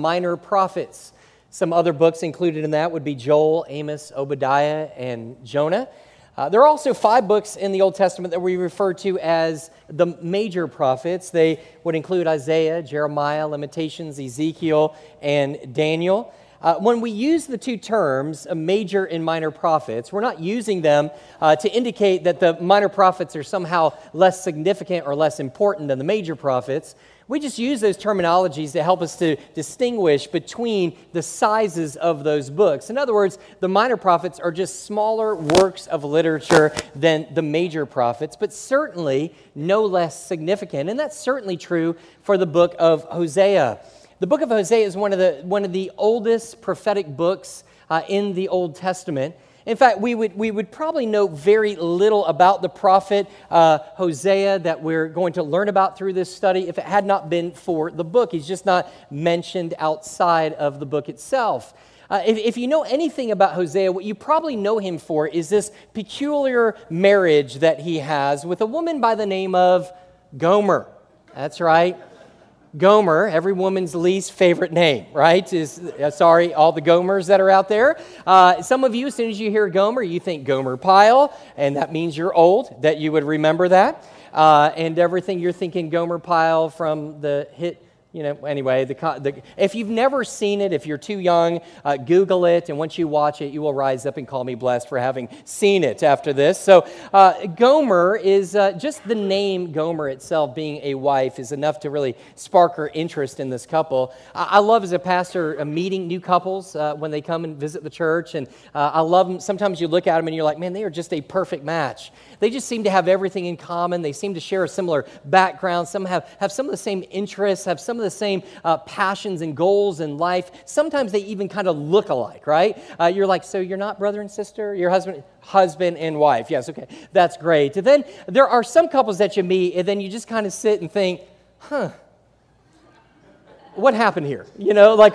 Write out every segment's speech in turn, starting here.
minor prophets. Some other books included in that would be Joel, Amos, Obadiah, and Jonah. Uh, there are also five books in the Old Testament that we refer to as the major prophets. They would include Isaiah, Jeremiah, Lamentations, Ezekiel, and Daniel. Uh, when we use the two terms, major and minor prophets, we're not using them uh, to indicate that the minor prophets are somehow less significant or less important than the major prophets. We just use those terminologies to help us to distinguish between the sizes of those books. In other words, the minor prophets are just smaller works of literature than the major prophets, but certainly no less significant. And that's certainly true for the book of Hosea. The book of Hosea is one of the, one of the oldest prophetic books uh, in the Old Testament. In fact, we would, we would probably know very little about the prophet uh, Hosea that we're going to learn about through this study if it had not been for the book. He's just not mentioned outside of the book itself. Uh, if, if, you know anything about Hosea, what you probably know him for is this peculiar marriage that he has with a woman by the name of Gomer. That's right. Gomer, every woman's least favorite name, right? Is uh, sorry, all the Gomers that are out there. Uh, some of you, as soon as you hear Gomer, you think Gomer Pyle, and that means you're old. That you would remember that, uh, and everything you're thinking Gomer Pyle from the hit you know, anyway, the, the, if you've never seen it, if you're too young, uh, Google it, and once you watch it, you will rise up and call me blessed for having seen it after this. So, uh, Gomer is uh, just the name Gomer itself, being a wife, is enough to really spark her interest in this couple. I, I love as a pastor uh, meeting new couples uh, when they come and visit the church, and uh, I love them. Sometimes you look at them and you're like, man, they are just a perfect match. They just seem to have everything in common. They seem to share a similar background. Some have, have some of the same interests, have some of the same uh, passions and goals in life. Sometimes they even kind of look alike, right? Uh, you're like, so you're not brother and sister? Your husband, husband and wife. Yes, okay, that's great. And then there are some couples that you meet, and then you just kind of sit and think, huh what happened here? You know, like,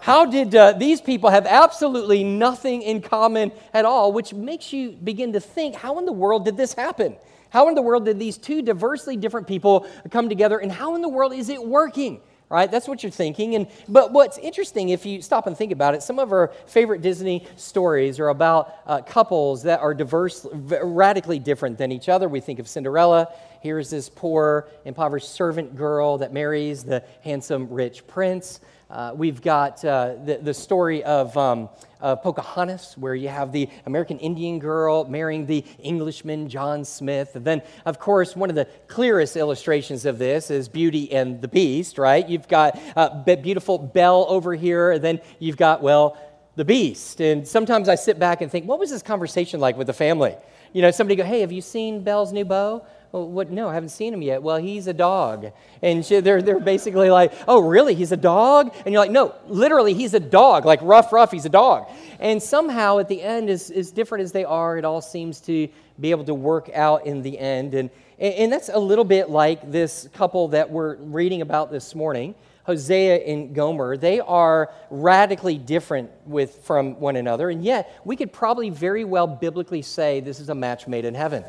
how did uh, these people have absolutely nothing in common at all, which makes you begin to think, how in the world did this happen? How in the world did these two diversely different people come together, and how in the world is it working? right? That's what you're thinking. And but what's interesting, if you stop and think about it, some of our favorite Disney stories are about uh, couples that are diverse, radically different than each other. We think of Cinderella. Here's this poor, impoverished servant girl that marries the handsome, rich prince. Uh, we've got uh, the, the story of um, Pocahontas, where you have the American Indian girl marrying the Englishman John Smith. And then, of course, one of the clearest illustrations of this is Beauty and the Beast, right? You've got uh, beautiful Belle over here, and then you've got, well, the Beast. And sometimes I sit back and think, what was this conversation like with the family? You know, somebody go, hey, have you seen Belle's new beau? Well, what? No, I haven't seen him yet. Well, he's a dog. And she, they're, they're basically like, oh, really? He's a dog? And you're like, no, literally, he's a dog. Like, rough, rough, he's a dog. And somehow, at the end, as, as different as they are, it all seems to be able to work out in the end. And, and that's a little bit like this couple that we're reading about this morning. Hosea and Gomer, they are radically different with, from one another, and yet we could probably very well biblically say this is a match made in heaven.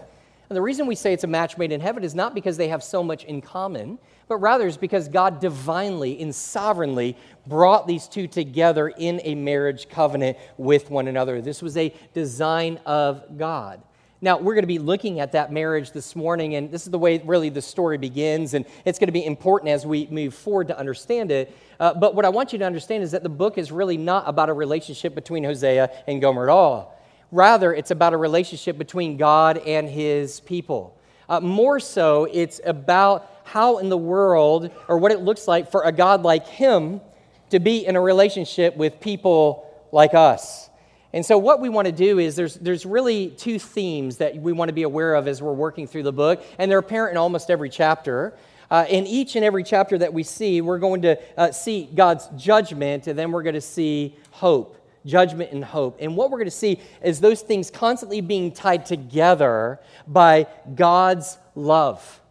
And the reason we say it's a match made in heaven is not because they have so much in common, but rather is because God divinely and sovereignly brought these two together in a marriage covenant with one another. This was a design of God. Now, we're going to be looking at that marriage this morning, and this is the way really the story begins, and it's going to be important as we move forward to understand it. Uh, but what I want you to understand is that the book is really not about a relationship between Hosea and Gomer at all. Rather, it's about a relationship between God and his people. Uh, more so, it's about how in the world, or what it looks like for a God like him to be in a relationship with people like us. And so, what we want to do is there's, there's really two themes that we want to be aware of as we're working through the book, and they're apparent in almost every chapter. Uh, in each and every chapter that we see, we're going to uh, see God's judgment, and then we're going to see hope judgment, and hope. And what we're going to see is those things constantly being tied together by God's love,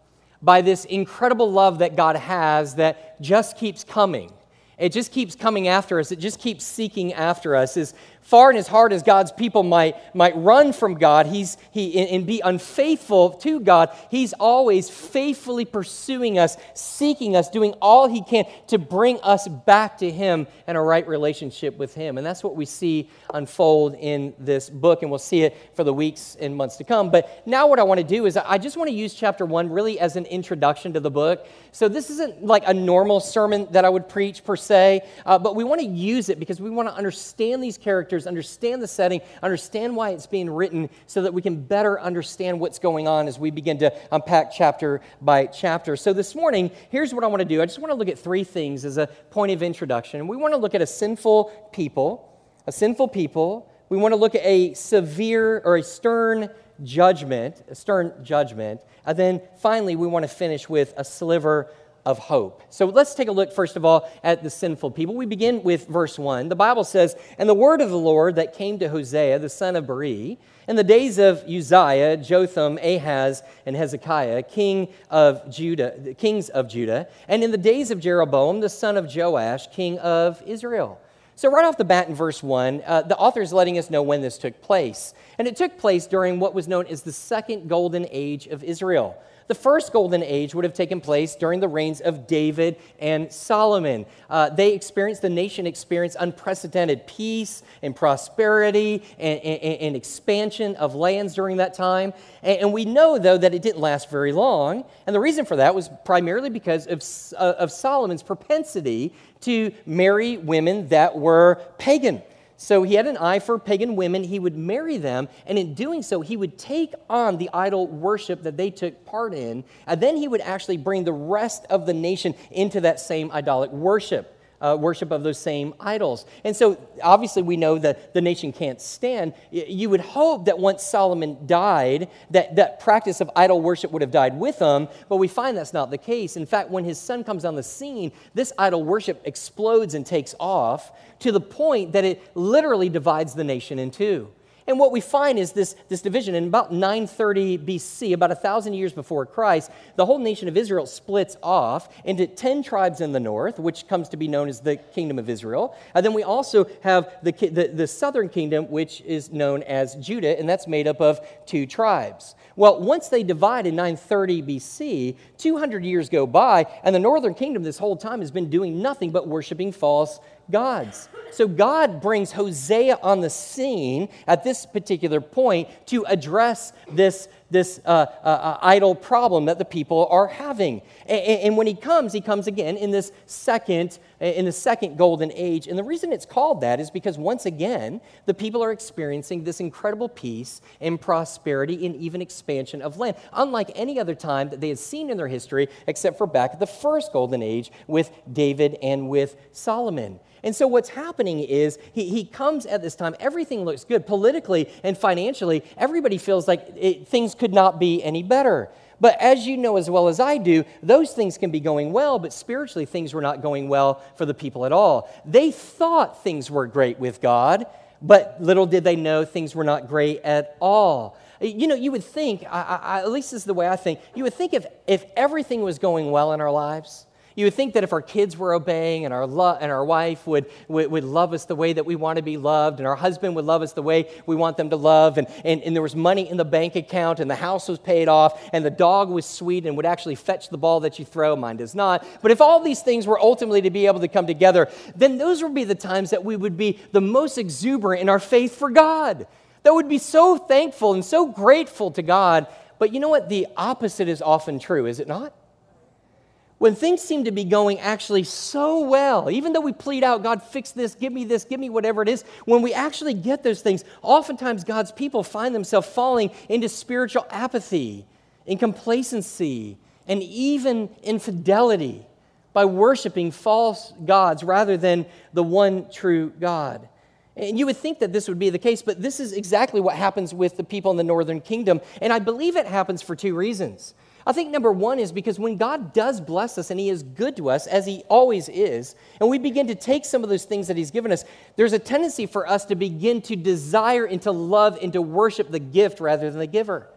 by this incredible love that God has that just keeps coming. It just keeps coming after us. It just keeps seeking after us. As far and as hard as God's people might, might run from God he's, he, and, be unfaithful to God, He's always faithfully pursuing us, seeking us, doing all He can to bring us back to Him and a right relationship with Him. And that's what we see unfold in this book, and we'll see it for the weeks and months to come. But now, what I want to do is I just want to use chapter one really as an introduction to the book. So, this isn't like a normal sermon that I would preach per se, uh, but we want to use it because we want to understand these characters, understand the setting, understand why it's being written, so that we can better understand what's going on as we begin to unpack chapter by chapter. So, this morning, here's what I want to do I just want to look at three things as a point of introduction. We want to look at a sinful people, a sinful people. We want to look at a severe or a stern judgment, a stern judgment. And then finally, we want to finish with a sliver of hope. So let's take a look, first of all, at the sinful people. We begin with verse 1. The Bible says, And the word of the Lord that came to Hosea, the son of Beeri, in the days of Uzziah, Jotham, Ahaz, and Hezekiah, king of Judah, kings of Judah, and in the days of Jeroboam, the son of Joash, king of Israel. So, right off the bat in verse 1, uh, the author is letting us know when this took place. And it took place during what was known as the second golden age of Israel. The first golden age would have taken place during the reigns of David and Solomon. Uh, they experienced, the nation experienced unprecedented peace and prosperity and, and, and expansion of lands during that time. And, and, we know, though, that it didn't last very long. And the reason for that was primarily because of, uh, of Solomon's propensity to marry women that were pagan. So he had an eye for pagan women. He would marry them, and in doing so, he would take on the idol worship that they took part in, and then he would actually bring the rest of the nation into that same idolic worship uh, worship of those same idols. And so, obviously, we know that the nation can't stand. You would hope that once Solomon died, that that practice of idol worship would have died with him, but we find that's not the case. In fact, when his son comes on the scene, this idol worship explodes and takes off to the point that it literally divides the nation in two. And what we find is this, this division. In about 930 BC, about a thousand years before Christ, the whole nation of Israel splits off into 10 tribes in the north, which comes to be known as the kingdom of Israel. And then we also have the, the, the southern kingdom, which is known as Judah, and that's made up of two tribes. Well, once they divide in 930 BC, 200 years go by, and the northern kingdom this whole time has been doing nothing but worshiping false gods. So God brings Hosea on the scene at this particular point to address this, this uh, uh, uh, idol problem that the people are having. And, and, when he comes, he comes again in this second, in the second golden age. And the reason it's called that is because once again, the people are experiencing this incredible peace and prosperity and even expansion of land, unlike any other time that they had seen in their history, except for back at the first golden age with David and with Solomon. And so what's happening is he, he comes at this time, everything looks good politically and financially. Everybody feels like it, things could not be any better. But as you know as well as I do, those things can be going well, but spiritually things were not going well for the people at all. They thought things were great with God, but little did they know things were not great at all. You know, you would think, I, I, at least this is the way I think, you would think if, if everything was going well in our lives, you would think that if our kids were obeying and our, lo- and our wife would, would, would, love us the way that we want to be loved and our husband would love us the way we want them to love and, and, and there was money in the bank account and the house was paid off and the dog was sweet and would actually fetch the ball that you throw, mine does not. But if all these things were ultimately to be able to come together, then those would be the times that we would be the most exuberant in our faith for God. That would be so thankful and so grateful to God. But you know what? The opposite is often true, is it not? When things seem to be going actually so well, even though we plead out, God, fix this, give me this, give me whatever it is, when we actually get those things, oftentimes God's people find themselves falling into spiritual apathy, in complacency, and even infidelity by worshiping false gods rather than the one true God. And you would think that this would be the case, but this is exactly what happens with the people in the northern kingdom. And I believe it happens for two reasons. I think number one is because when God does bless us and He is good to us, as He always is, and we begin to take some of those things that He's given us, there's a tendency for us to begin to desire and to love and to worship the gift rather than the giver.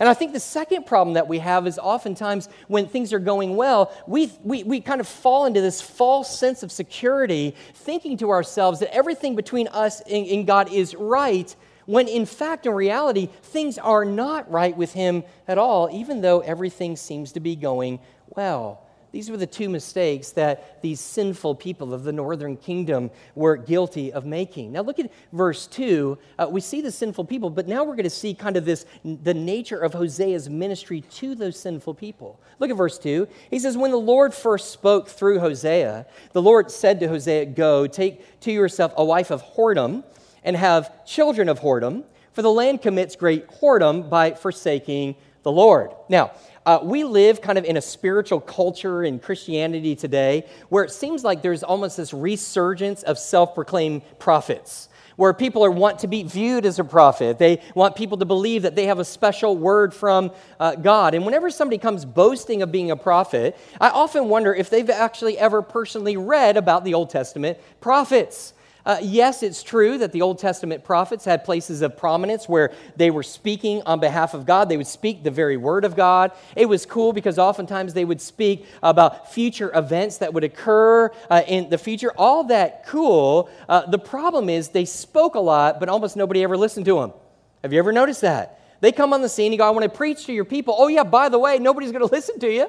And I think the second problem that we have is oftentimes when things are going well, we, we, we kind of fall into this false sense of security, thinking to ourselves that everything between us and, and God is right, when in fact, in reality, things are not right with Him at all, even though everything seems to be going well. These were the two mistakes that these sinful people of the northern kingdom were guilty of making. Now, look at verse 2. Uh, we see the sinful people, but now we're going to see kind of this the nature of Hosea's ministry to those sinful people. Look at verse 2. He says, When the Lord first spoke through Hosea, the Lord said to Hosea, Go, take to yourself a wife of whoredom and have children of whoredom, for the land commits great whoredom by forsaking the Lord. Now, uh, we live kind of in a spiritual culture in Christianity today where it seems like there's almost this resurgence of self proclaimed prophets where people are, want to be viewed as a prophet. They want people to believe that they have a special word from uh, God. And whenever somebody comes boasting of being a prophet, I often wonder if they've actually ever personally read about the Old Testament prophets. Uh, yes, it's true that the Old Testament prophets had places of prominence where they were speaking on behalf of God. They would speak the very word of God. It was cool because oftentimes they would speak about future events that would occur uh, in the future. All that cool. Uh, the problem is they spoke a lot, but almost nobody ever listened to them. Have you ever noticed that? They come on the scene, you go, I want to preach to your people. Oh, yeah, by the way, nobody's going to listen to you.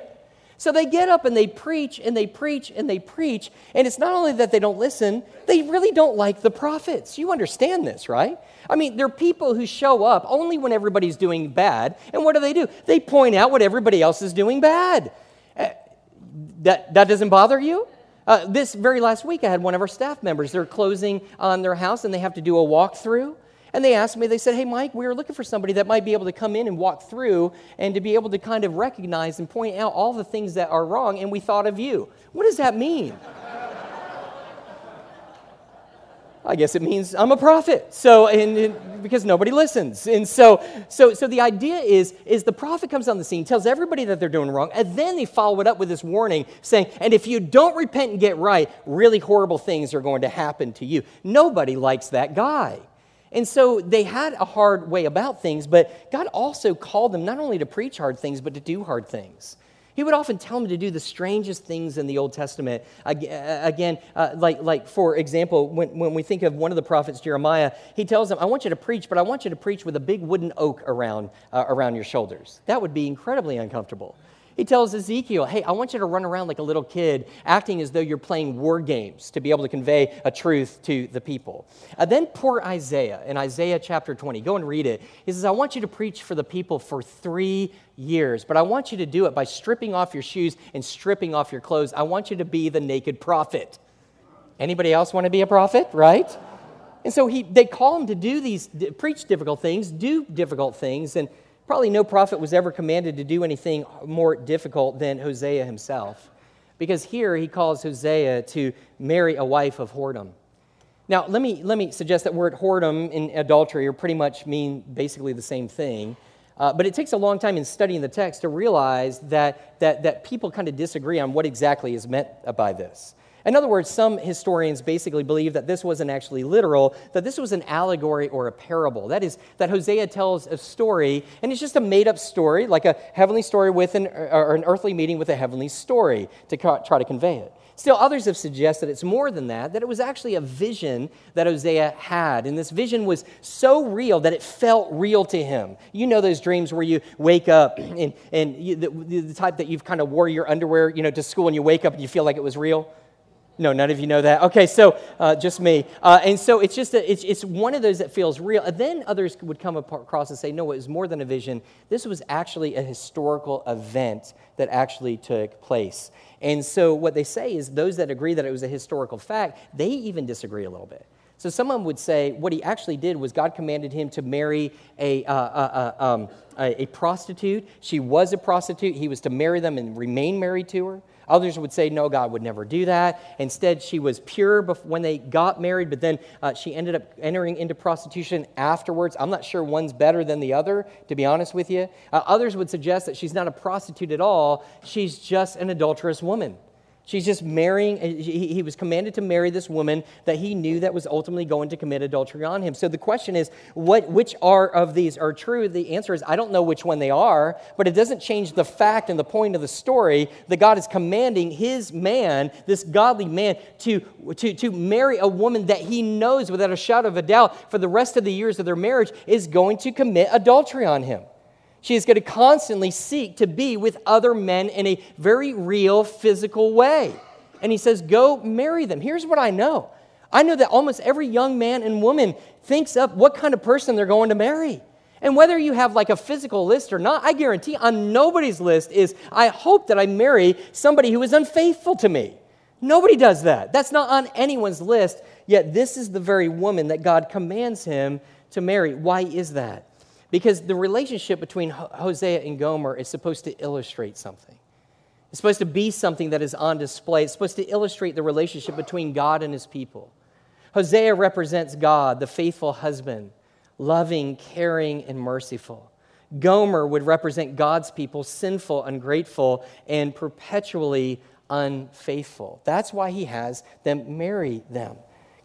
So they get up and they preach and they preach and they preach. And it's not only that they don't listen, they really don't like the prophets. You understand this, right? I mean, there are people who show up only when everybody's doing bad. And what do they do? They point out what everybody else is doing bad. Uh, that, that doesn't bother you? Uh, this very last week, I had one of our staff members. They're closing on their house and they have to do a walkthrough. And they asked me, they said, Hey, Mike, we were looking for somebody that might be able to come in and walk through and to be able to kind of recognize and point out all the things that are wrong, and we thought of you. What does that mean? I guess it means I'm a prophet. So, and, and, because nobody listens. And so, so, so the idea is, is the prophet comes on the scene, tells everybody that they're doing wrong, and then they follow it up with this warning saying, and if you don't repent and get right, really horrible things are going to happen to you. Nobody likes that guy. And so they had a hard way about things, but God also called them not only to preach hard things, but to do hard things. He would often tell them to do the strangest things in the Old Testament. Again, uh, like, like for example, when, when we think of one of the prophets, Jeremiah, he tells them, I want you to preach, but I want you to preach with a big wooden oak around, uh, around your shoulders. That would be incredibly uncomfortable. He tells Ezekiel, hey, I want you to run around like a little kid, acting as though you're playing war games to be able to convey a truth to the people. Uh, then poor Isaiah in Isaiah chapter 20. Go and read it. He says, I want you to preach for the people for three years, but I want you to do it by stripping off your shoes and stripping off your clothes. I want you to be the naked prophet. Anybody else want to be a prophet, right? And so he, they call him to do these, preach difficult things, do difficult things, and Probably no prophet was ever commanded to do anything more difficult than Hosea himself, because here he calls Hosea to marry a wife of whoredom. Now, let me, let me suggest that word whoredom and adultery are pretty much mean basically the same thing. Uh, but it takes a long time in studying the text to realize that, that, that people kind of disagree on what exactly is meant by this. In other words, some historians basically believe that this wasn't actually literal, that this was an allegory or a parable. That is, that Hosea tells a story, and it's just a made up story, like a heavenly story with an, or an earthly meeting with a heavenly story to try to convey it. Still, others have suggested it's more than that, that it was actually a vision that Hosea had. And this vision was so real that it felt real to him. You know those dreams where you wake up and, and you, the, the type that you've kind of wore your underwear you know, to school and you wake up and you feel like it was real? No, none of you know that. Okay, so uh, just me. Uh, and so it's just a, it's, it's one of those that feels real. And then others would come across and say, no, it was more than a vision. This was actually a historical event that actually took place. And so what they say is those that agree that it was a historical fact, they even disagree a little bit. So someone would say what he actually did was God commanded him to marry a, uh, uh, uh um, a, a prostitute. She was a prostitute. He was to marry them and remain married to her. Others would say, no, God would never do that. Instead, she was pure when they got married, but then uh, she ended up entering into prostitution afterwards. I'm not sure one's better than the other, to be honest with you. Uh, others would suggest that she's not a prostitute at all, she's just an adulterous woman. She's just marrying, uh, he, was commanded to marry this woman that he knew that was ultimately going to commit adultery on him. So the question is, what, which are of these are true? The answer is, I don't know which one they are, but it doesn't change the fact and the point of the story that God is commanding his man, this godly man, to, to, to marry a woman that he knows without a shadow of a doubt for the rest of the years of their marriage is going to commit adultery on him. She is going to constantly seek to be with other men in a very real physical way. And he says, Go marry them. Here's what I know I know that almost every young man and woman thinks up what kind of person they're going to marry. And whether you have like a physical list or not, I guarantee on nobody's list is, I hope that I marry somebody who is unfaithful to me. Nobody does that. That's not on anyone's list. Yet this is the very woman that God commands him to marry. Why is that? Because the relationship between Hosea and Gomer is supposed to illustrate something. It's supposed to be something that is on display. It's supposed to illustrate the relationship between God and his people. Hosea represents God, the faithful husband, loving, caring, and merciful. Gomer would represent God's people, sinful, ungrateful, and perpetually unfaithful. That's why he has them marry them.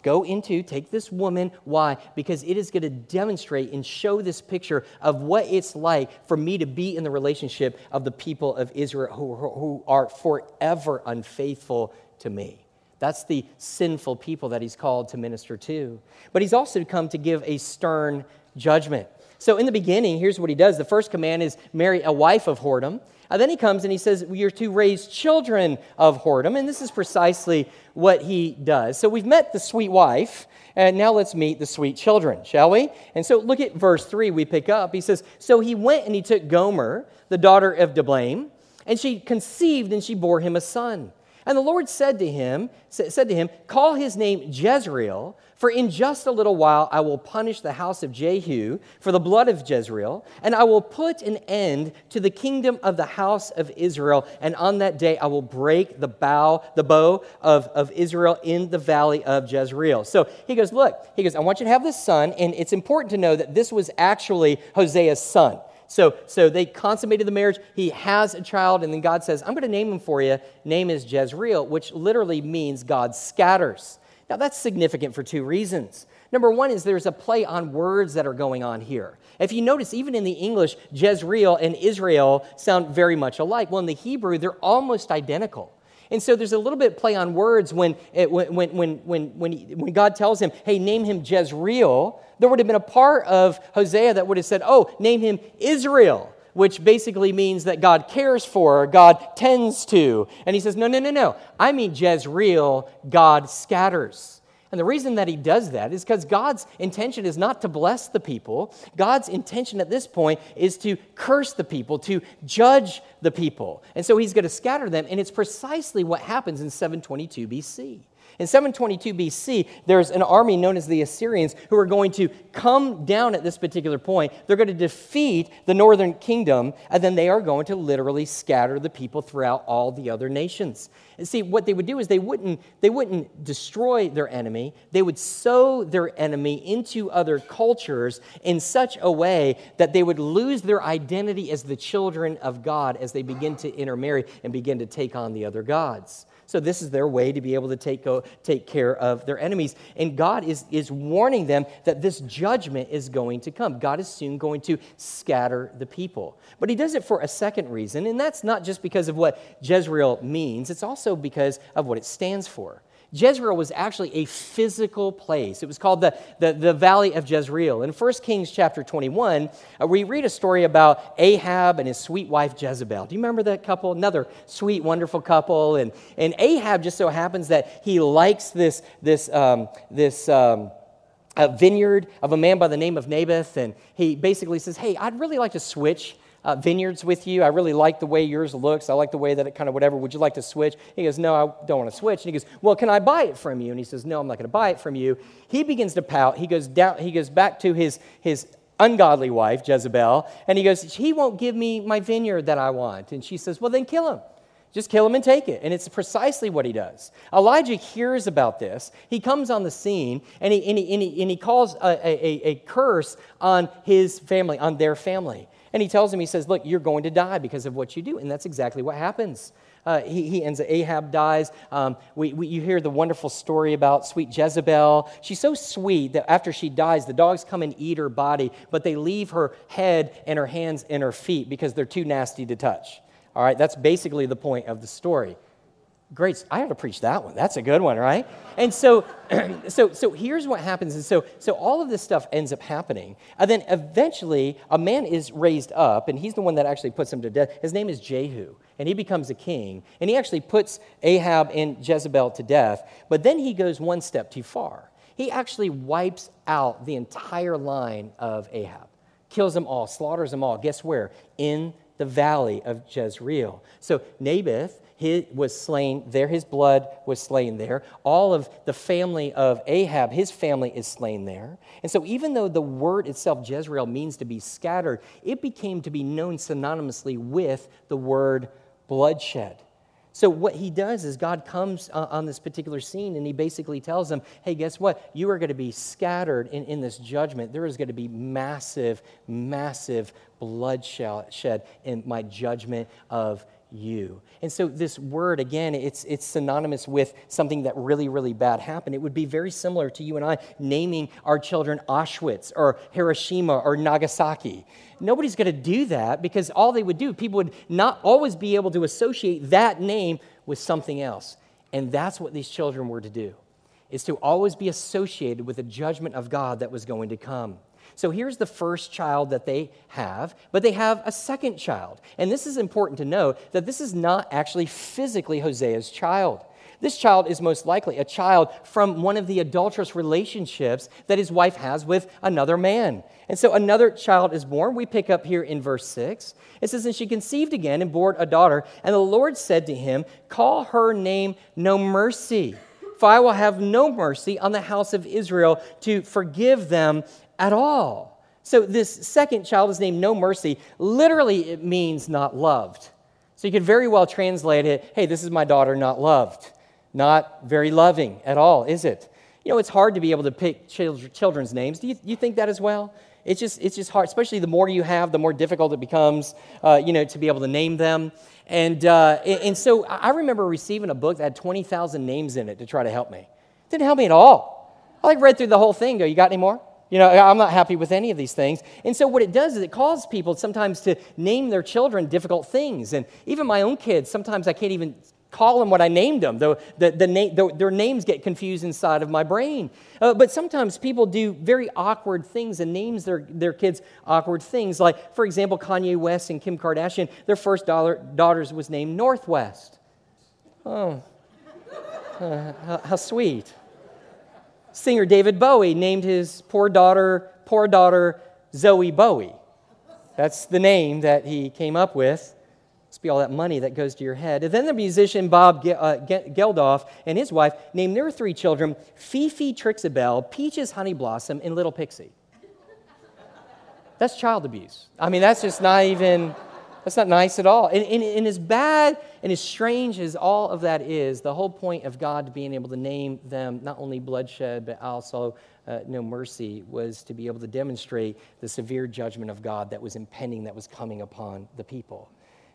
Go into, take this woman. Why? Because it is going to demonstrate and show this picture of what it's like for me to be in the relationship of the people of Israel who, who are forever unfaithful to me. That's the sinful people that he's called to minister to. But he's also come to give a stern judgment. So, in the beginning, here's what he does. The first command is marry a wife of whoredom. And then he comes and he says, You're to raise children of whoredom. And this is precisely what he does. So we've met the sweet wife, and now let's meet the sweet children, shall we? And so look at verse 3, we pick up. He says, So he went and he took Gomer, the daughter of Diblaim, and she conceived and she bore him a son. And the Lord said to him, said to him, Call his name Jezreel, for in just a little while I will punish the house of Jehu for the blood of Jezreel, and I will put an end to the kingdom of the house of Israel. And on that day I will break the bow, the bow of, of Israel in the valley of Jezreel. So he goes, Look, he goes, I want you to have this son, and it's important to know that this was actually Hosea's son. So, so they consummated the marriage. He has a child, and then God says, I'm going to name him for you. Name is Jezreel, which literally means God scatters. Now, that's significant for two reasons. Number one is there's a play on words that are going on here. If you notice, even in the English, Jezreel and Israel sound very much alike. Well, in the Hebrew, they're almost identical. And so there's a little bit play on words when, it, when, when, when, when, he, when God tells him, hey, name him Jezreel. There would have been a part of Hosea that would have said, oh, name him Israel, which basically means that God cares for, God tends to. And he says, no, no, no, no. I mean Jezreel, God scatters. And the reason that he does that is because God's intention is not to bless the people. God's intention at this point is to curse the people, to judge the people. And so he's going to scatter them. And it's precisely what happens in 722 BC. In 722 BC, there's an army known as the Assyrians who are going to come down at this particular point. They're going to defeat the northern kingdom, and then they are going to literally scatter the people throughout all the other nations. And see, what they would do is they wouldn't, they wouldn't destroy their enemy, they would sow their enemy into other cultures in such a way that they would lose their identity as the children of God as they begin to intermarry and begin to take on the other gods. So this is their way to be able to take, go, take care of their enemies. And God is, is warning them that this judgment is going to come. God is soon going to scatter the people. But he does it for a second reason, and that's not just because of what Jezreel means, it's also because of what it stands for. Jezreel was actually a physical place. It was called the, the, the Valley of Jezreel. In 1 Kings chapter 21, uh, we read a story about Ahab and his sweet wife Jezebel. Do you remember that couple? Another sweet, wonderful couple. And, and Ahab just so happens that he likes this, this, um, this um, vineyard of a man by the name of Naboth. And he basically says, Hey, I'd really like to switch uh, vineyards with you. I really like the way yours looks. I like the way that it kind of whatever. Would you like to switch? He goes, No, I don't want to switch. And he goes, Well, can I buy it from you? And he says, No, I'm not going to buy it from you. He begins to pout. He goes down. He goes back to his his ungodly wife Jezebel, and he goes, He won't give me my vineyard that I want. And she says, Well, then kill him. Just kill him and take it. And it's precisely what he does. Elijah hears about this. He comes on the scene and he, and he, and he, and he calls a, a, a curse on his family, on their family. And he tells him, he says, Look, you're going to die because of what you do. And that's exactly what happens. Uh, he, he ends up, Ahab dies. Um, we, we, you hear the wonderful story about sweet Jezebel. She's so sweet that after she dies, the dogs come and eat her body, but they leave her head and her hands and her feet because they're too nasty to touch. All right, that's basically the point of the story. Great. I ought to preach that one. That's a good one, right? And so, so, so here's what happens. And so, so all of this stuff ends up happening. And then eventually, a man is raised up, and he's the one that actually puts him to death. His name is Jehu, and he becomes a king. And he actually puts Ahab and Jezebel to death. But then he goes one step too far. He actually wipes out the entire line of Ahab, kills them all, slaughters them all. Guess where? In the valley of Jezreel. So Naboth he was slain there. His blood was slain there. All of the family of Ahab, his family is slain there. And so, even though the word itself, Jezreel, means to be scattered, it became to be known synonymously with the word bloodshed. So, what he does is God comes uh, on this particular scene and he basically tells them, hey, guess what? You are going to be scattered in, in this judgment. There is going to be massive, massive bloodshed in my judgment of you. And so this word, again, it's, it's synonymous with something that really, really bad happened. It would be very similar to you and I naming our children Auschwitz or Hiroshima or Nagasaki. Nobody's going to do that because all they would do, people would not always be able to associate that name with something else. And that's what these children were to do, is to always be associated with the judgment of God that was going to come. So here's the first child that they have, but they have a second child. And this is important to note that this is not actually physically Hosea's child. This child is most likely a child from one of the adulterous relationships that his wife has with another man. And so another child is born. We pick up here in verse 6. It says, And she conceived again and bore a daughter. And the Lord said to him, Call her name No Mercy, for I will have no mercy on the house of Israel to forgive them at all. So this second child is named No Mercy. Literally, it means not loved. So you could very well translate it hey, this is my daughter not loved. Not very loving at all, is it? You know, it's hard to be able to pick children's names. Do you, you think that as well? It's just, it's just hard, especially the more you have, the more difficult it becomes, uh, you know, to be able to name them. And, uh, and so I remember receiving a book that had 20,000 names in it to try to help me. It didn't help me at all. I like read through the whole thing, go, you got any more? You know, I'm not happy with any of these things. And so, what it does is it causes people sometimes to name their children difficult things. And even my own kids, sometimes I can't even call them what I named them. The, the, na- the their names get confused inside of my brain. Uh, but sometimes people do very awkward things and names their, their kids awkward things. Like, for example, Kanye West and Kim Kardashian, their first daughter, daughters was named Northwest. Oh, uh, how, how sweet. Singer David Bowie named his poor daughter, poor daughter Zowie Bowie. That's the name that he came up with. Must be all that money that goes to your head. And then the musician Bob uh, Geldof and his wife named their three children Fifi Trixabelle, Peaches Honey Blossom, and Little Pixie. That's child abuse. I mean, that's just not even. That's not nice at all. And, and, and, as bad and as strange as all of that is, the whole point of God being able to name them not only bloodshed, but also uh, no mercy was to be able to demonstrate the severe judgment of God that was impending, that was coming upon the people.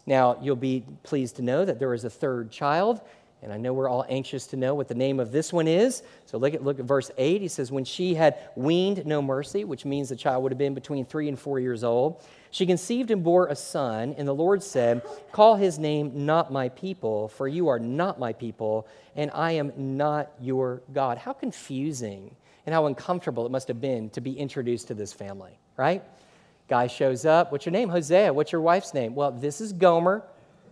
Now, you'll be pleased to know that there is a third child. And I know we're all anxious to know what the name of this one is. So look at, look at verse 8. He says, When she had weaned no mercy, which means the child would have been between three and four years old, she conceived and bore a son, and the Lord said, Call his name not my people, for you are not my people, and I am not your God. How confusing and how uncomfortable it must have been to be introduced to this family, right? Guy shows up. What's your name? Hosea. What's your wife's name? Well, this is Gomer.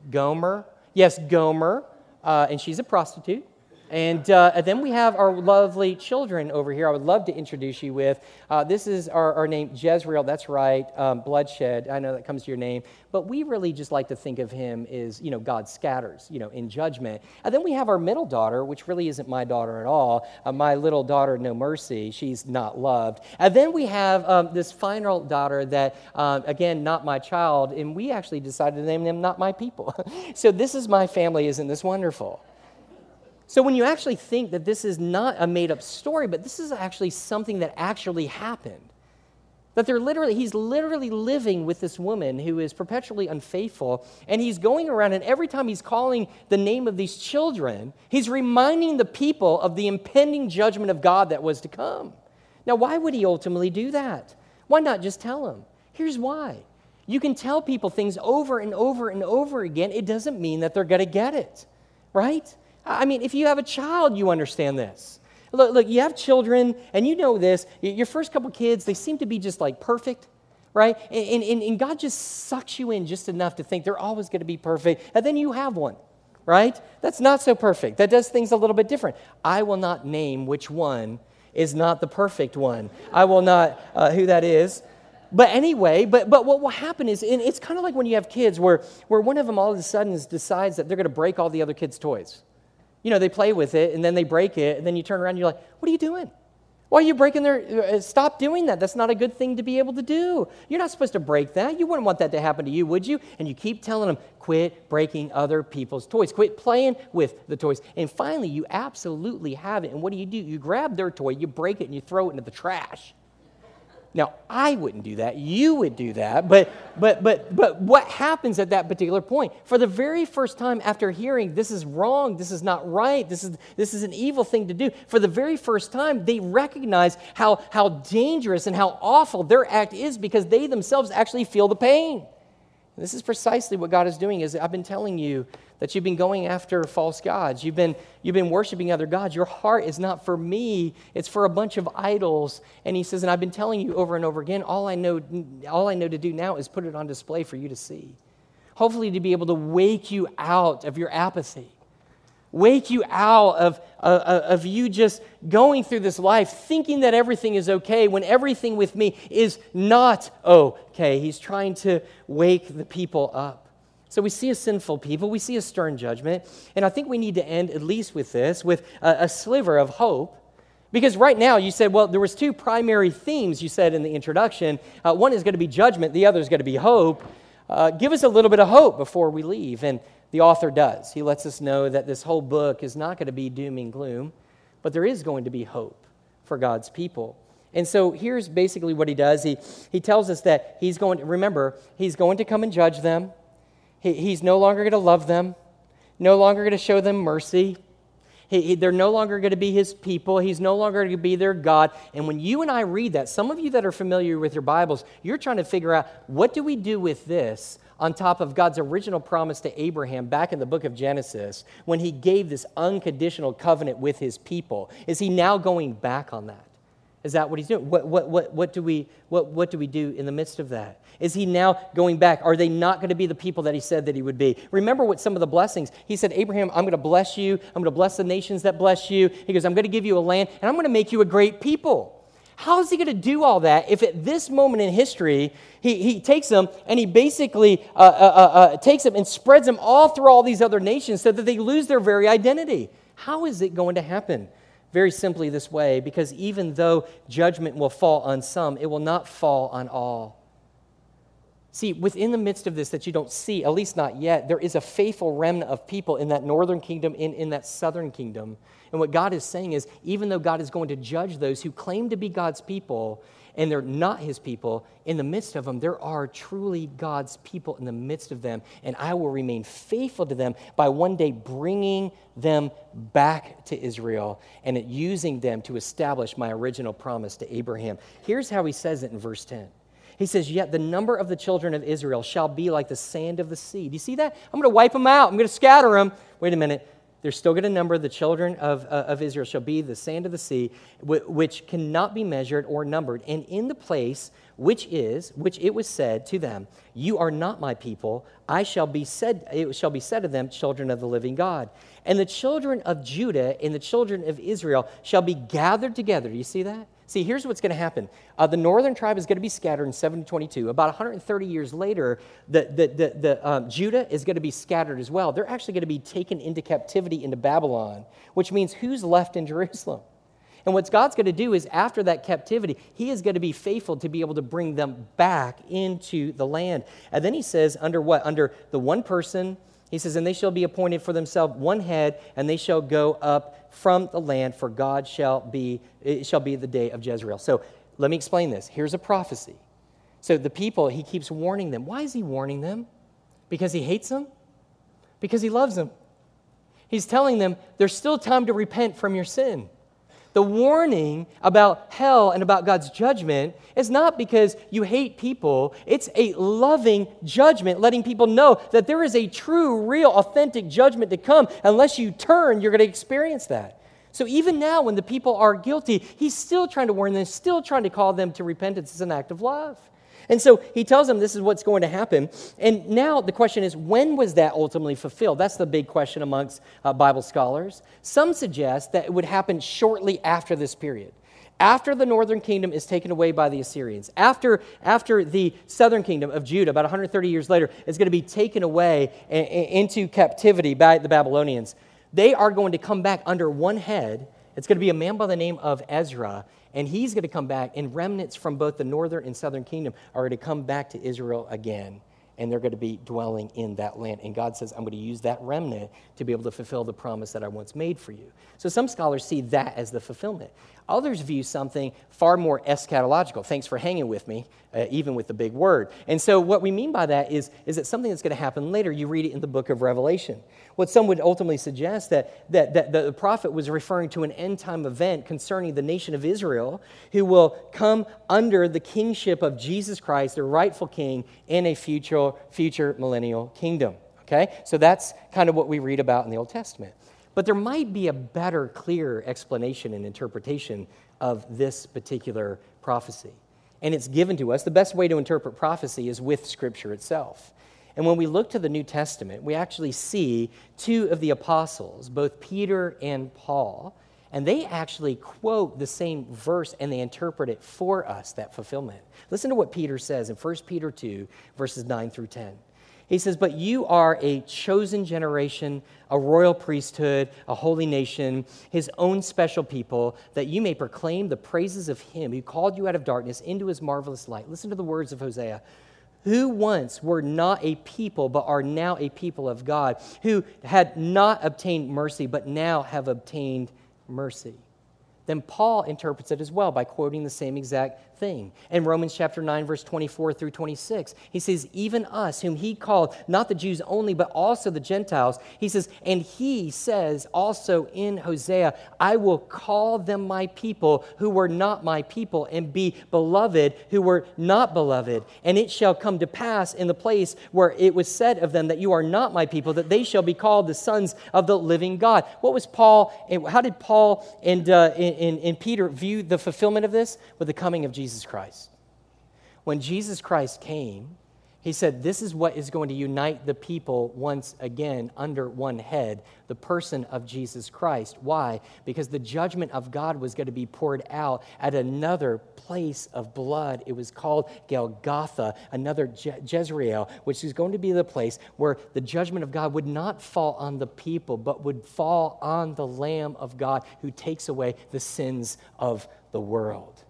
Gomer. Yes, Gomer. Uh, and she's a prostitute. And, uh, and, then we have our lovely children over here. I would love to introduce you with. Uh, this is our, our, name, Jezreel. That's right. Um, bloodshed. I know that comes to your name. But we really just like to think of him as, you know, God scatters, you know, in judgment. And then we have our middle daughter, which really isn't my daughter at all. Uh, my little daughter, No Mercy. She's not loved. And then we have um, this final daughter that, um, again, not my child. And we actually decided to name them Not My People. so this is my family. Isn't this wonderful? So when you actually think that this is not a made up story, but this is actually something that actually happened, That they're literally, he's literally living with this woman who is perpetually unfaithful. And he's going around, and every time he's calling the name of these children, he's reminding the people of the impending judgment of God that was to come. Now, why would he ultimately do that? Why not just tell them? Here's why. You can tell people things over and over and over again. It doesn't mean that they're going to get it, right? I mean, if you have a child, you understand this. Look, look, you have children, and you know this. Your first couple kids, they seem to be just like perfect, right? And, and, and God just sucks you in just enough to think they're always going to be perfect. And then you have one, right? That's not so perfect. That does things a little bit different. I will not name which one is not the perfect one. I will not, uh, who that is. But anyway, but, but what will happen is, and it's kind of like when you have kids where, where one of them all of a sudden decides that they're going to break all the other kids' toys. You know, they play with it and then they break it, and then you turn around and you're like, what are you doing? Why are you breaking their. Uh, stop doing that. That's not a good thing to be able to do. You're not supposed to break that. You wouldn't want that to happen to you, would you? And you keep telling them, quit breaking other people's toys, quit playing with the toys. And finally, you absolutely have it. And what do you do? You grab their toy, you break it, and you throw it into the trash. Now, I wouldn't do that. You would do that. But, but, but, but what happens at that particular point? For the very first time after hearing this is wrong, this is not right, this is, this is an evil thing to do, for the very first time, they recognize how, how dangerous and how awful their act is because they themselves actually feel the pain. This is precisely what God is doing is I've been telling you that you've been going after false gods. You've been, you've been worshiping other gods. Your heart is not for me, it's for a bunch of idols. And he says, and I've been telling you over and over again, all I know, all I know to do now is put it on display for you to see. Hopefully, to be able to wake you out of your apathy wake you out of, uh, of you just going through this life thinking that everything is okay when everything with me is not okay. He's trying to wake the people up. So we see a sinful people, we see a stern judgment, and I think we need to end at least with this, with a, a sliver of hope. Because right now you said, well, there was two primary themes you said in the introduction. Uh, one is going to be judgment, the other is going to be hope. Uh, give us a little bit of hope before we leave. And the author does. He lets us know that this whole book is not going to be doom and gloom, but there is going to be hope for God's people. And so here's basically what he does. He, he tells us that he's going to, remember, he's going to come and judge them. He, he's no longer going to love them, no longer going to show them mercy. He, he, they're no longer going to be his people. He's no longer going to be their God. And when you and I read that, some of you that are familiar with your Bibles, you're trying to figure out what do we do with this on top of God's original promise to Abraham back in the book of Genesis when he gave this unconditional covenant with his people? Is he now going back on that? Is that what he's doing? What, what, what, what, do we, what, what do we do in the midst of that? Is he now going back? Are they not going to be the people that he said that he would be? Remember what some of the blessings. He said, Abraham, I'm going to bless you. I'm going to bless the nations that bless you. He goes, I'm going to give you a land, and I'm going to make you a great people. How is he going to do all that if at this moment in history he, he takes them and he basically uh, uh, uh, uh, takes them and spreads them all through all these other nations so that they lose their very identity? How is it going to happen? Very simply, this way because even though judgment will fall on some, it will not fall on all. See, within the midst of this that you don't see, at least not yet, there is a faithful remnant of people in that northern kingdom, in, in that southern kingdom. And what God is saying is, even though God is going to judge those who claim to be God's people and they're not his people, in the midst of them, there are truly God's people in the midst of them. And I will remain faithful to them by one day bringing them back to Israel and using them to establish my original promise to Abraham. Here's how he says it in verse 10. He says, Yet the number of the children of Israel shall be like the sand of the sea. Do you see that? I'm going to wipe them out. I'm going to scatter them. Wait a minute. They're still going to number the children of, uh, of Israel shall be the sand of the sea, which cannot be measured or numbered. And in the place which is, which it was said to them, You are not my people, I shall be said, it shall be said to them, children of the living God. And the children of Judah and the children of Israel shall be gathered together. Do you see that? See, here's what's going to happen. Uh, the northern tribe is going to be scattered in 722. About 130 years later, the, the, the, the um, Judah is going to be scattered as well. They're actually going to be taken into captivity into Babylon, which means who's left in Jerusalem? And what God's going to do is, after that captivity, He is going to be faithful to be able to bring them back into the land. And then He says, under what? Under the one person he says, And they shall be appointed for themselves one head, and they shall go up from the land, for God shall be, it shall be the day of Jezreel. So let me explain this. Here's a prophecy. So the people, he keeps warning them. Why is he warning them? Because he hates them? Because he loves them. He's telling them there's still time to repent from your sin. The warning about hell and about God's judgment is not because you hate people. It's a loving judgment, letting people know that there is a true, real, authentic judgment to come. Unless you turn, you're going to experience that. So even now, when the people are guilty, he's still trying to warn them, still trying to call them to repentance as an act of love. And so he tells them this is what's going to happen. And now the question is, when was that ultimately fulfilled? That's the big question amongst uh, Bible scholars. Some suggest that it would happen shortly after this period. After the northern kingdom is taken away by the Assyrians, after, after the southern kingdom of Judah, about 130 years later, is going to be taken away into captivity by the Babylonians, they are going to come back under one head. It's going to be a man by the name of Ezra, and he's going to come back, and remnants from both the northern and southern kingdom are going to come back to Israel again, and they're going to be dwelling in that land. And God says, I'm going to use that remnant to be able to fulfill the promise that I once made for you. So some scholars see that as the fulfillment. Others view something far more eschatological. Thanks for hanging with me, uh, even with the big word. And so, what we mean by that is, is that something that's going to happen later. You read it in the book of Revelation. What some would ultimately suggest that, that, that the prophet was referring to an end time event concerning the nation of Israel who will come under the kingship of Jesus Christ, the rightful king, in a future, future millennial kingdom. Okay? So, that's kind of what we read about in the Old Testament. But there might be a better, clearer explanation and interpretation of this particular prophecy. And it's given to us. The best way to interpret prophecy is with Scripture itself. And when we look to the New Testament, we actually see two of the apostles, both Peter and Paul, and they actually quote the same verse and they interpret it for us, that fulfillment. Listen to what Peter says in 1 Peter 2, verses 9 through 10. He says, But you are a chosen generation, a royal priesthood, a holy nation, his own special people, that you may proclaim the praises of him who called you out of darkness into his marvelous light. Listen to the words of Hosea. Who once were not a people, but are now a people of God, who had not obtained mercy, but now have obtained mercy. Then Paul interprets it as well by quoting the same exact thing. In Romans chapter 9, verse 24 through 26, he says, Even us, whom he called, not the Jews only, but also the Gentiles, he says, And he says also in Hosea, I will call them my people who were not my people, and be beloved who were not beloved. And it shall come to pass in the place where it was said of them that you are not my people, that they shall be called the sons of the living God. What was Paul, how did Paul and, uh, and, and Peter view the fulfillment of this? With the coming of Jesus. Jesus Christ. When Jesus Christ came, he said, This is what is going to unite the people once again under one head, the person of Jesus Christ. Why? Because the judgment of God was going to be poured out at another place of blood. It was called Golgotha, another Je- Jezreel, which is going to be the place where the judgment of God would not fall on the people, but would fall on the Lamb of God who takes away the sins of the world.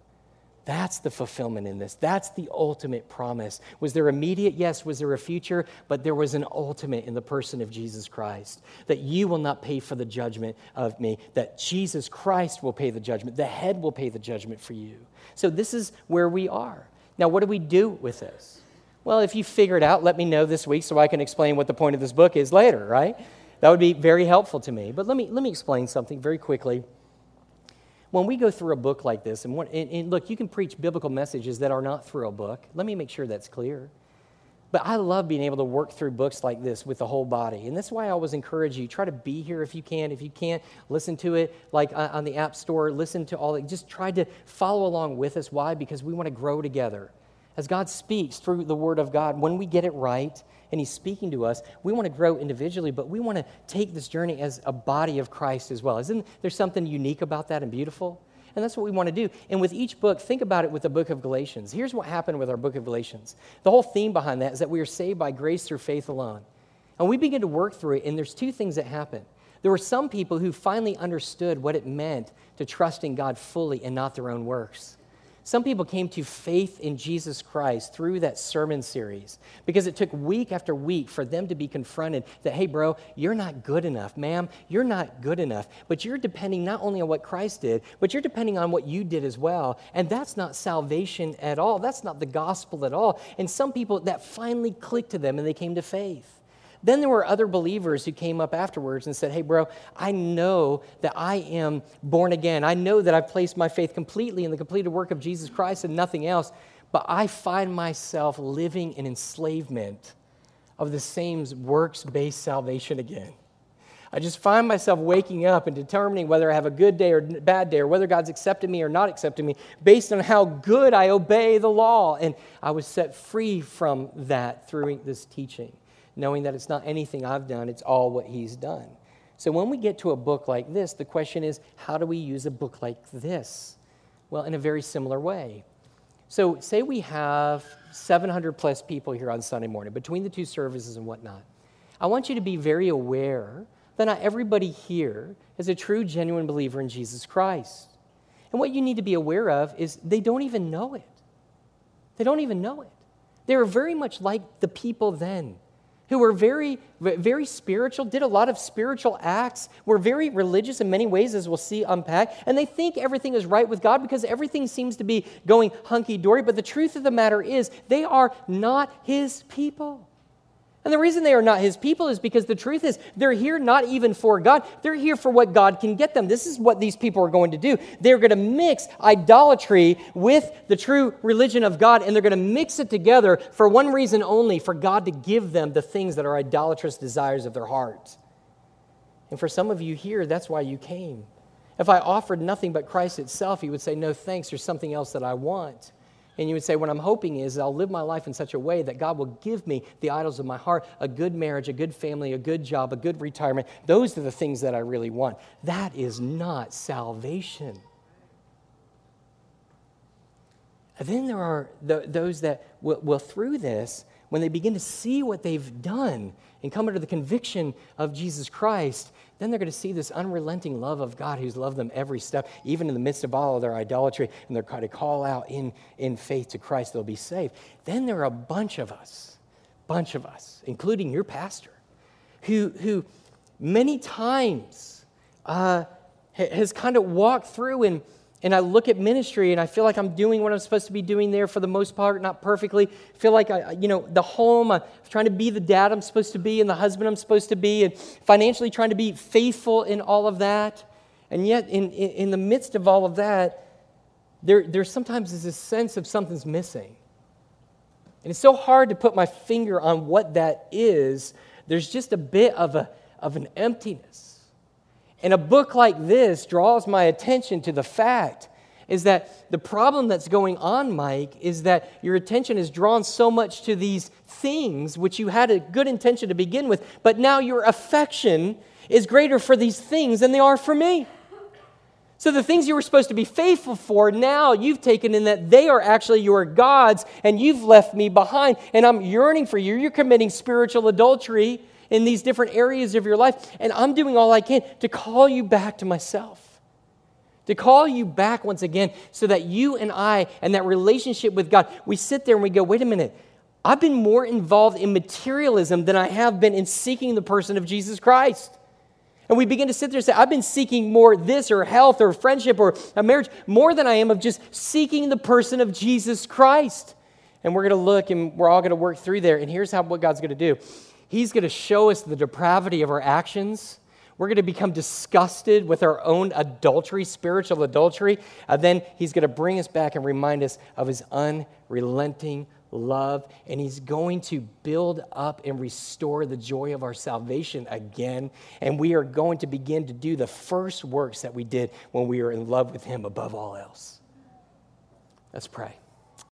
That's the fulfillment in this. That's the ultimate promise. Was there immediate? Yes. Was there a future? But there was an ultimate in the person of Jesus Christ. That you will not pay for the judgment of me, that Jesus Christ will pay the judgment. The head will pay the judgment for you. So this is where we are. Now, what do we do with this? Well, if you figure it out, let me know this week so I can explain what the point of this book is later, right? That would be very helpful to me. But let me, let me explain something very quickly when we go through a book like this, and, and, and, look, you can preach biblical messages that are not through a book. Let me make sure that's clear. But I love being able to work through books like this with the whole body. And that's why I always encourage you try to be here if you can. If you can't, listen to it like uh, on the App Store, listen to all it. Just try to follow along with us. Why? Because we want to grow together. As God speaks through the Word of God, when we get it right, and He's speaking to us, we want to grow individually, but we want to take this journey as a body of Christ as well. Isn't there something unique about that and beautiful? And that's what we want to do. And with each book, think about it with the book of Galatians. Here's what happened with our book of Galatians. The whole theme behind that is that we are saved by grace through faith alone. And we begin to work through it, and there's two things that happen. There were some people who finally understood what it meant to trust in God fully and not their own works. Some people came to faith in Jesus Christ through that sermon series because it took week after week for them to be confronted that, hey, bro, you're not good enough. Ma'am, you're not good enough. But you're depending not only on what Christ did, but you're depending on what you did as well. And that's not salvation at all. That's not the gospel at all. And some people, that finally clicked to them and they came to faith. Then there were other believers who came up afterwards and said, Hey, bro, I know that I am born again. I know that I've placed my faith completely in the completed work of Jesus Christ and nothing else, but I find myself living in enslavement of the same works based salvation again. I just find myself waking up and determining whether I have a good day or bad day, or whether God's accepted me or not accepted me, based on how good I obey the law. And I was set free from that through this teaching knowing that it's not anything I've done, it's all what He's done. So when we get to a book like this, the question is how do we use a book like this? Well, in a very similar way. So, say we have 700 plus people here on Sunday morning between the two services and whatnot. I want you to be very aware that not everybody here is a true, genuine believer in Jesus Christ. And what you need to be aware of is they don't even know it. They don't even know it. They are very much like the people then who were very, very spiritual, did a lot of spiritual acts, were very religious in many ways, as we'll see unpacked, and they think everything is right with God because everything seems to be going hunky dory. But the truth of the matter is, they are not His people. And the reason they are not his people is because the truth is they're here not even for God, they're here for what God can get them. This is what these people are going to do. They're going to mix idolatry with the true religion of God, and they're going to mix it together for one reason only for God to give them the things that are idolatrous desires of their heart. And for some of you here, that's why you came. If I offered nothing but Christ itself, you would say, No thanks, there's something else that I want. And you would say, What I'm hoping is I'll live my life in such a way that God will give me the idols of my heart a good marriage, a good family, a good job, a good retirement. Those are the things that I really want. That is not salvation. Then there are those that will, will, through this, when they begin to see what they've done and come under the conviction of Jesus Christ, then they're going to see this unrelenting love of God who's loved them every step, even in the midst of all of their idolatry, and they're going to call out in, in faith to Christ, they'll be saved. Then there are a bunch of us, bunch of us, including your pastor, who, who many times uh, has kind of walked through and and I look at ministry and I feel like I'm doing what I'm supposed to be doing there for the most part, not perfectly. I feel like, I, you know, the home, I'm trying to be the dad I'm supposed to be and the husband I'm supposed to be, and financially trying to be faithful in all of that. And yet, in, in, in the midst of all of that, there, there sometimes is this sense of something's missing. And it's so hard to put my finger on what that is. There's just a bit of, a, of an emptiness. And a book like this draws my attention to the fact is that the problem that's going on, Mike, is that your attention is drawn so much to these things which you had a good intention to begin with, but now your affection is greater for these things than they are for me. So the things you were supposed to be faithful for, now you've taken in that they are actually your gods and you've left me behind and I'm yearning for you. You're committing spiritual adultery in these different areas of your life. And I'm doing all I can to call you back to myself. To call you back once again so that you and I and that relationship with God, we sit there and we go, wait a minute, I've been more involved in materialism than I have been in seeking the person of Jesus Christ. And we begin to sit there and say, I've been seeking more this or health or friendship or a marriage more than I am of just seeking the person of Jesus Christ. And we're going to look and we're all going to work through there. And here's how, what God's going to do He's going to show us the depravity of our actions. We're going to become disgusted with our own adultery, spiritual adultery. And then he's going to bring us back and remind us of his unrelenting love. And he's going to build up and restore the joy of our salvation again. And we are going to begin to do the first works that we did when we were in love with him above all else. Let's pray.